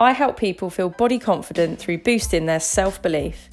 I help people feel body confident through boosting their self belief.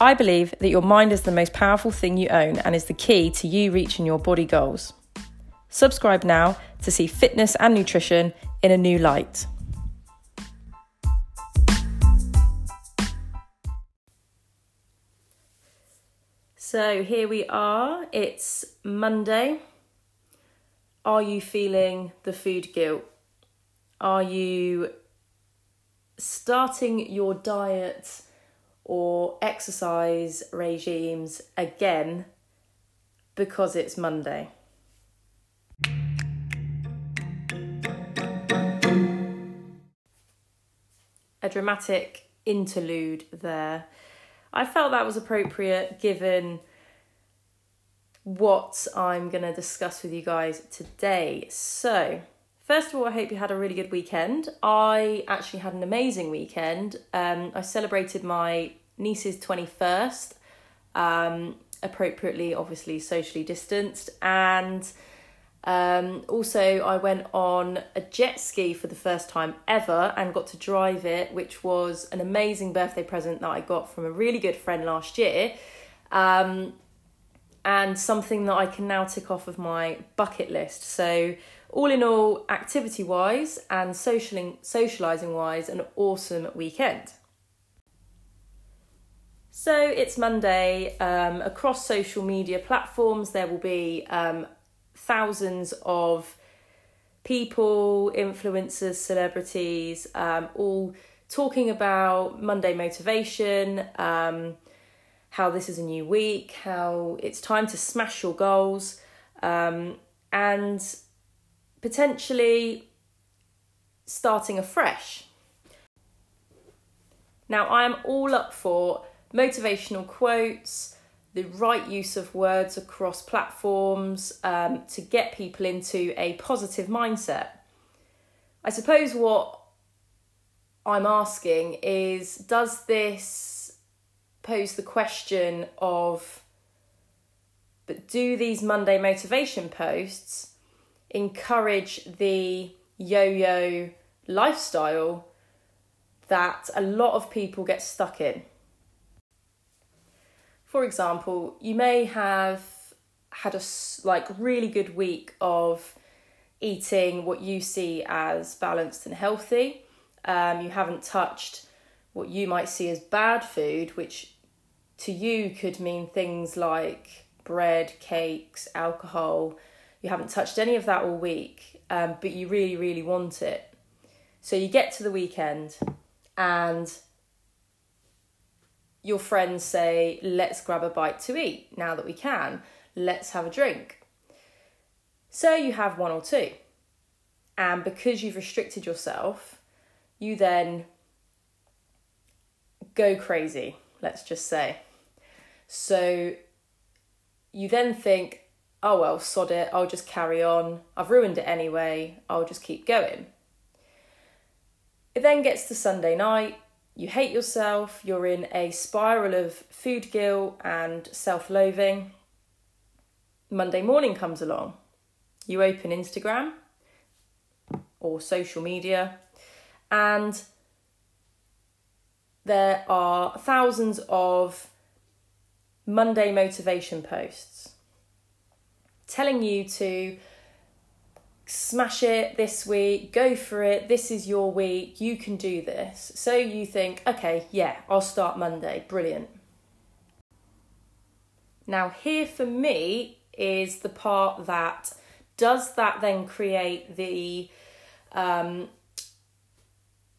I believe that your mind is the most powerful thing you own and is the key to you reaching your body goals. Subscribe now to see fitness and nutrition in a new light. So here we are, it's Monday. Are you feeling the food guilt? Are you starting your diet or exercise regimes again because it's Monday. A dramatic interlude there. I felt that was appropriate given what I'm going to discuss with you guys today. So, First of all, I hope you had a really good weekend. I actually had an amazing weekend. Um, I celebrated my niece's 21st, um, appropriately, obviously, socially distanced. And um, also, I went on a jet ski for the first time ever and got to drive it, which was an amazing birthday present that I got from a really good friend last year. Um, and something that I can now tick off of my bucket list. So, all in all, activity wise and socializing wise, an awesome weekend. So it's Monday. Um, across social media platforms, there will be um, thousands of people, influencers, celebrities, um, all talking about Monday motivation, um, how this is a new week, how it's time to smash your goals, um, and potentially starting afresh. Now, I am all up for motivational quotes, the right use of words across platforms um, to get people into a positive mindset. I suppose what I'm asking is does this pose the question of but do these Monday motivation posts encourage the yo yo lifestyle that a lot of people get stuck in. For example, you may have had a like really good week of eating what you see as balanced and healthy. Um, you haven't touched what you might see as bad food, which to you could mean things like bread, cakes, alcohol, you haven't touched any of that all week, um, but you really, really want it. So you get to the weekend and your friends say, let's grab a bite to eat now that we can. Let's have a drink. So you have one or two. And because you've restricted yourself, you then go crazy, let's just say. So you then think, oh well, sod it, I'll just carry on. I've ruined it anyway, I'll just keep going. It then gets to Sunday night, you hate yourself, you're in a spiral of food guilt and self loathing. Monday morning comes along, you open Instagram or social media, and there are thousands of Monday motivation posts telling you to smash it this week, go for it, this is your week, you can do this. So you think, okay, yeah, I'll start Monday, brilliant. Now, here for me is the part that does that then create the um,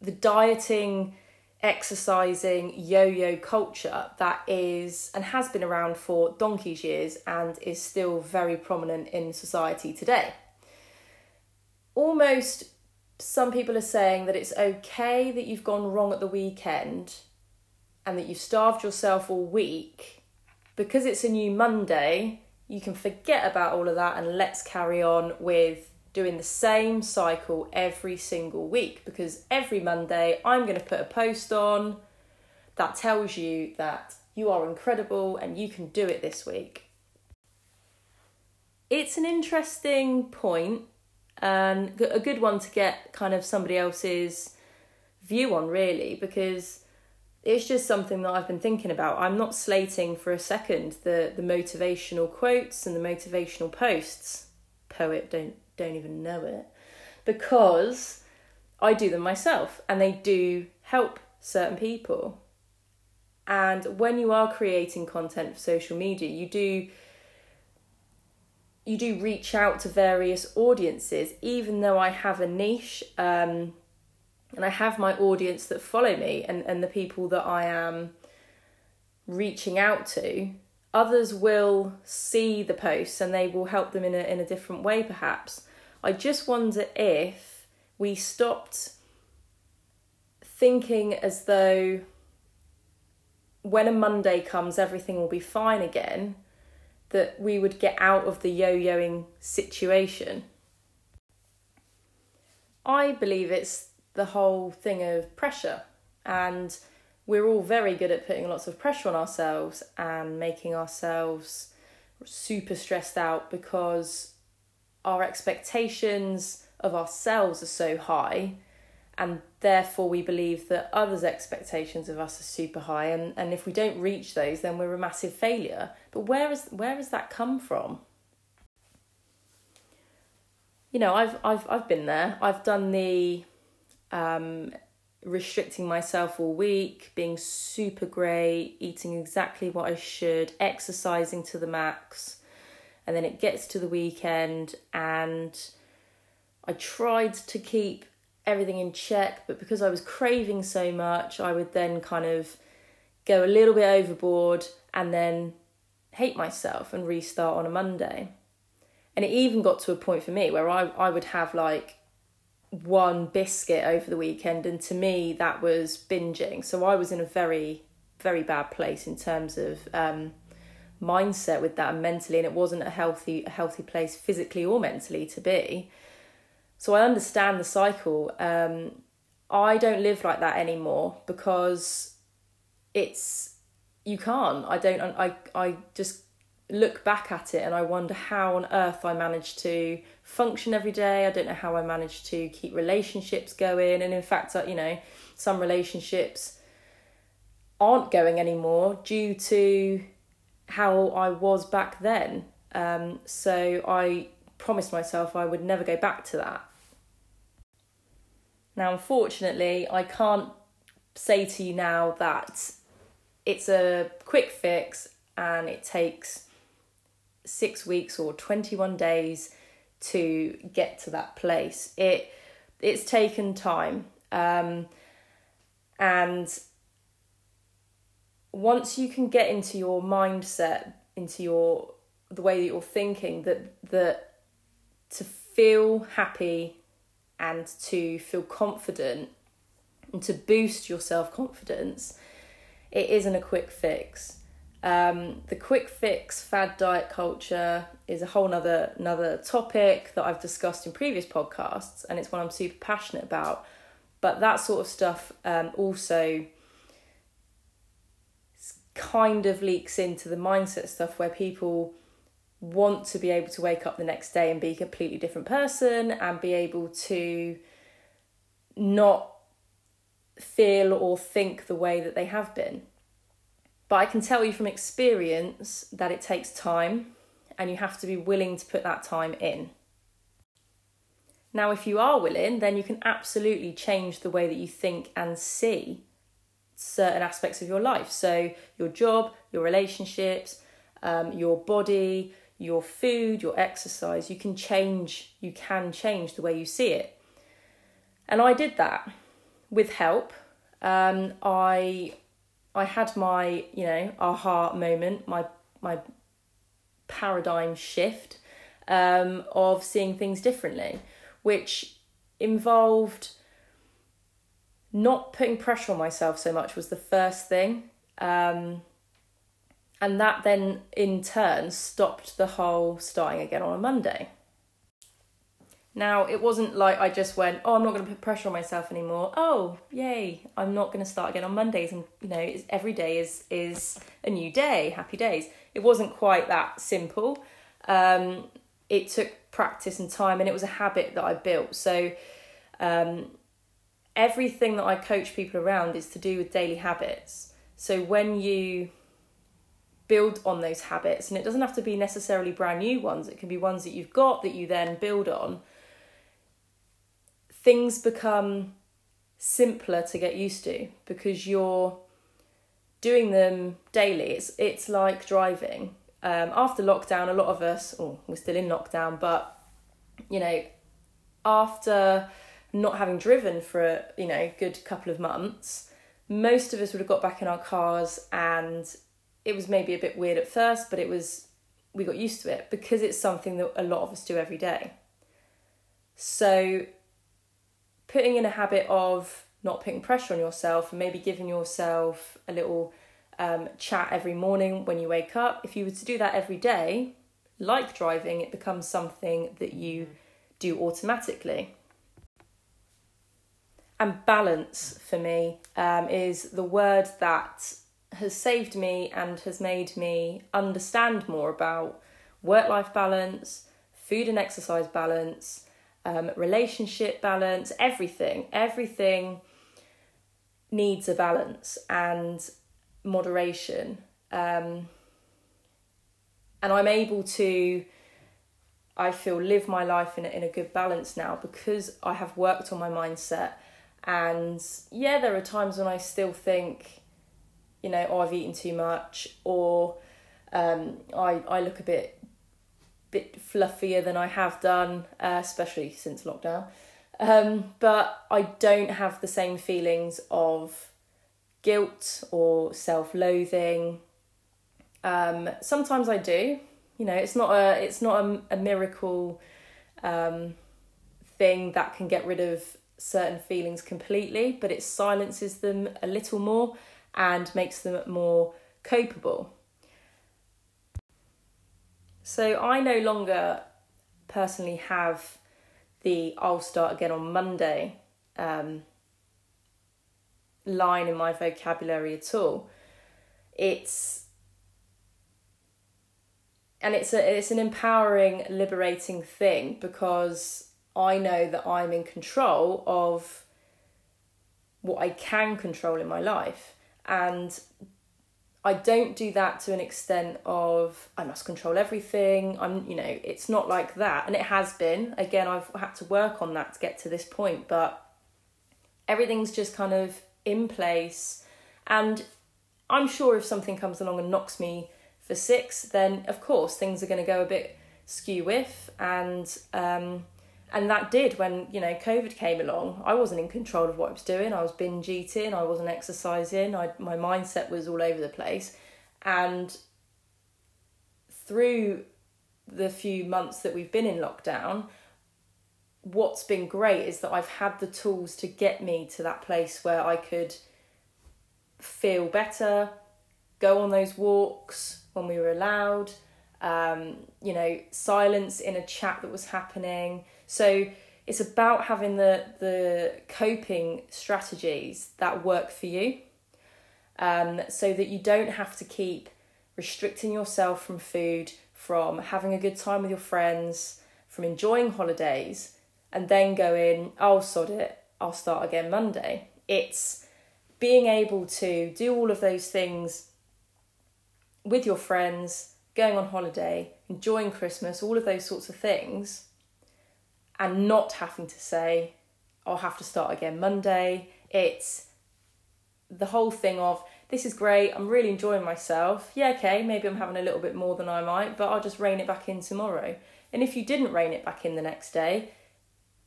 the dieting exercising yo-yo culture that is and has been around for donkey's years and is still very prominent in society today. Almost some people are saying that it's okay that you've gone wrong at the weekend and that you've starved yourself all week because it's a new Monday, you can forget about all of that and let's carry on with doing the same cycle every single week because every Monday I'm going to put a post on that tells you that you are incredible and you can do it this week. It's an interesting point and a good one to get kind of somebody else's view on really because it's just something that I've been thinking about. I'm not slating for a second the the motivational quotes and the motivational posts. Poet don't don't even know it because I do them myself and they do help certain people. And when you are creating content for social media, you do you do reach out to various audiences, even though I have a niche um, and I have my audience that follow me and, and the people that I am reaching out to. Others will see the posts and they will help them in a, in a different way, perhaps. I just wonder if we stopped thinking as though when a Monday comes, everything will be fine again, that we would get out of the yo yoing situation. I believe it's the whole thing of pressure, and we're all very good at putting lots of pressure on ourselves and making ourselves super stressed out because our expectations of ourselves are so high and therefore we believe that others' expectations of us are super high and, and if we don't reach those then we're a massive failure. But where is where has that come from? You know i've i've i've been there. I've done the um, restricting myself all week being super great eating exactly what i should exercising to the max and then it gets to the weekend and I tried to keep everything in check, but because I was craving so much, I would then kind of go a little bit overboard and then hate myself and restart on a Monday. And it even got to a point for me where I, I would have like one biscuit over the weekend, and to me, that was binging. So I was in a very, very bad place in terms of um, mindset with that mentally, and it wasn't a healthy, a healthy place physically or mentally to be. So I understand the cycle. Um, I don't live like that anymore because it's you can't. I don't. I I just look back at it and I wonder how on earth I managed to function every day. I don't know how I managed to keep relationships going, and in fact, you know, some relationships aren't going anymore due to how I was back then. Um, so I promised myself I would never go back to that. Now, unfortunately, I can't say to you now that it's a quick fix and it takes six weeks or 21 days to get to that place. It it's taken time. Um, and once you can get into your mindset, into your the way that you're thinking, that that to feel happy and to feel confident and to boost your self confidence, it isn't a quick fix. Um, the quick fix fad diet culture is a whole nother another topic that I've discussed in previous podcasts, and it's one I'm super passionate about. But that sort of stuff um, also kind of leaks into the mindset stuff where people want to be able to wake up the next day and be a completely different person and be able to not feel or think the way that they have been. But I can tell you from experience that it takes time and you have to be willing to put that time in. Now, if you are willing, then you can absolutely change the way that you think and see certain aspects of your life. So, your job, your relationships, um, your body, your food, your exercise, you can change, you can change the way you see it. And I did that with help. Um, I I had my, you know, aha moment, my my paradigm shift um, of seeing things differently, which involved not putting pressure on myself so much was the first thing. Um, and that then in turn stopped the whole starting again on a Monday. Now, it wasn't like I just went, oh, I'm not going to put pressure on myself anymore. Oh, yay, I'm not going to start again on Mondays. And, you know, every day is, is a new day, happy days. It wasn't quite that simple. Um, it took practice and time, and it was a habit that I built. So, um, everything that I coach people around is to do with daily habits. So when you build on those habits, and it doesn't have to be necessarily brand new ones, it can be ones that you've got that you then build on, things become simpler to get used to because you're doing them daily. It's it's like driving. Um, after lockdown, a lot of us, oh, we're still in lockdown, but you know, after not having driven for a you know good couple of months, most of us would have got back in our cars, and it was maybe a bit weird at first, but it was we got used to it because it's something that a lot of us do every day. So, putting in a habit of not putting pressure on yourself and maybe giving yourself a little um, chat every morning when you wake up. If you were to do that every day, like driving, it becomes something that you do automatically. And balance for me um, is the word that has saved me and has made me understand more about work life balance, food and exercise balance, um, relationship balance, everything. Everything needs a balance and moderation. Um, and I'm able to, I feel, live my life in a, in a good balance now because I have worked on my mindset. And yeah, there are times when I still think, you know, oh, I've eaten too much, or um, I I look a bit bit fluffier than I have done, uh, especially since lockdown. Um, but I don't have the same feelings of guilt or self loathing. Um, sometimes I do. You know, it's not a it's not a, a miracle um, thing that can get rid of certain feelings completely, but it silences them a little more and makes them more copeable. So I no longer personally have the I'll start again on Monday um, line in my vocabulary at all. It's and it's a it's an empowering, liberating thing because I know that I'm in control of what I can control in my life and I don't do that to an extent of I must control everything. I'm, you know, it's not like that. And it has been. Again, I've had to work on that to get to this point, but everything's just kind of in place. And I'm sure if something comes along and knocks me for six, then of course things are going to go a bit skew with and um, and that did when you know covid came along. I wasn't in control of what i was doing. I was binge eating. I wasn't exercising. I, my mindset was all over the place. And through the few months that we've been in lockdown what's been great is that i've had the tools to get me to that place where i could feel better go on those walks when we were allowed um, you know silence in a chat that was happening so it's about having the the coping strategies that work for you, um, so that you don't have to keep restricting yourself from food, from having a good time with your friends, from enjoying holidays, and then going, oh sod it, I'll start again Monday. It's being able to do all of those things with your friends, going on holiday, enjoying Christmas, all of those sorts of things and not having to say, I'll have to start again Monday. It's the whole thing of, this is great, I'm really enjoying myself. Yeah, okay, maybe I'm having a little bit more than I might, but I'll just rein it back in tomorrow. And if you didn't rein it back in the next day,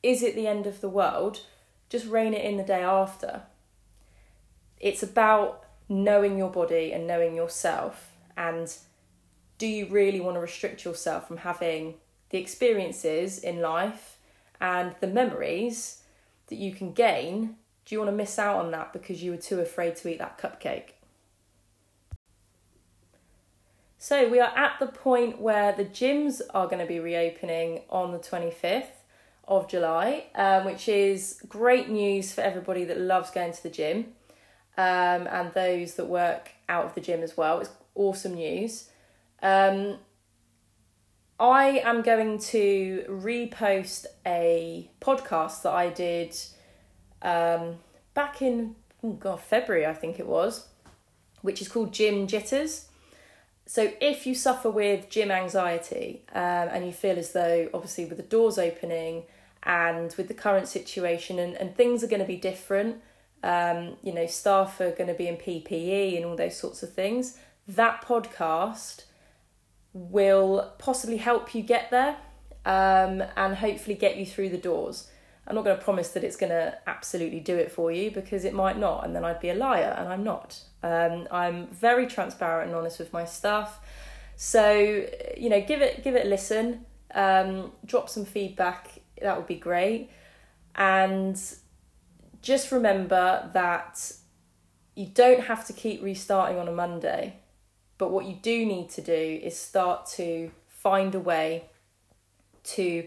is it the end of the world? Just rein it in the day after. It's about knowing your body and knowing yourself. And do you really want to restrict yourself from having the experiences in life and the memories that you can gain, do you want to miss out on that because you were too afraid to eat that cupcake? So, we are at the point where the gyms are going to be reopening on the 25th of July, um, which is great news for everybody that loves going to the gym um, and those that work out of the gym as well. It's awesome news. Um, I am going to repost a podcast that I did um, back in oh God February, I think it was, which is called Gym Jitters. So if you suffer with gym anxiety um, and you feel as though, obviously, with the doors opening and with the current situation and, and things are going to be different, um, you know, staff are going to be in PPE and all those sorts of things, that podcast will possibly help you get there um, and hopefully get you through the doors. I'm not going to promise that it's going to absolutely do it for you because it might not, and then I'd be a liar, and I'm not. Um, I'm very transparent and honest with my stuff. So you know, give it give it a listen. Um, drop some feedback. That would be great. And just remember that you don't have to keep restarting on a Monday, but what you do need to do is start to find a way to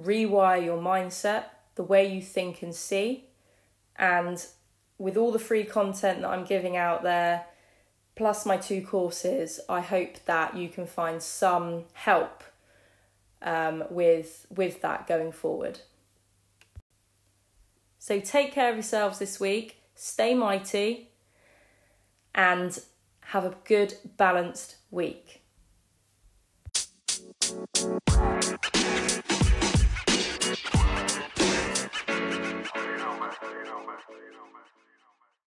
rewire your mindset, the way you think and see. And with all the free content that I'm giving out there, plus my two courses, I hope that you can find some help um, with with that going forward. So take care of yourselves this week, stay mighty, and have a good balanced week.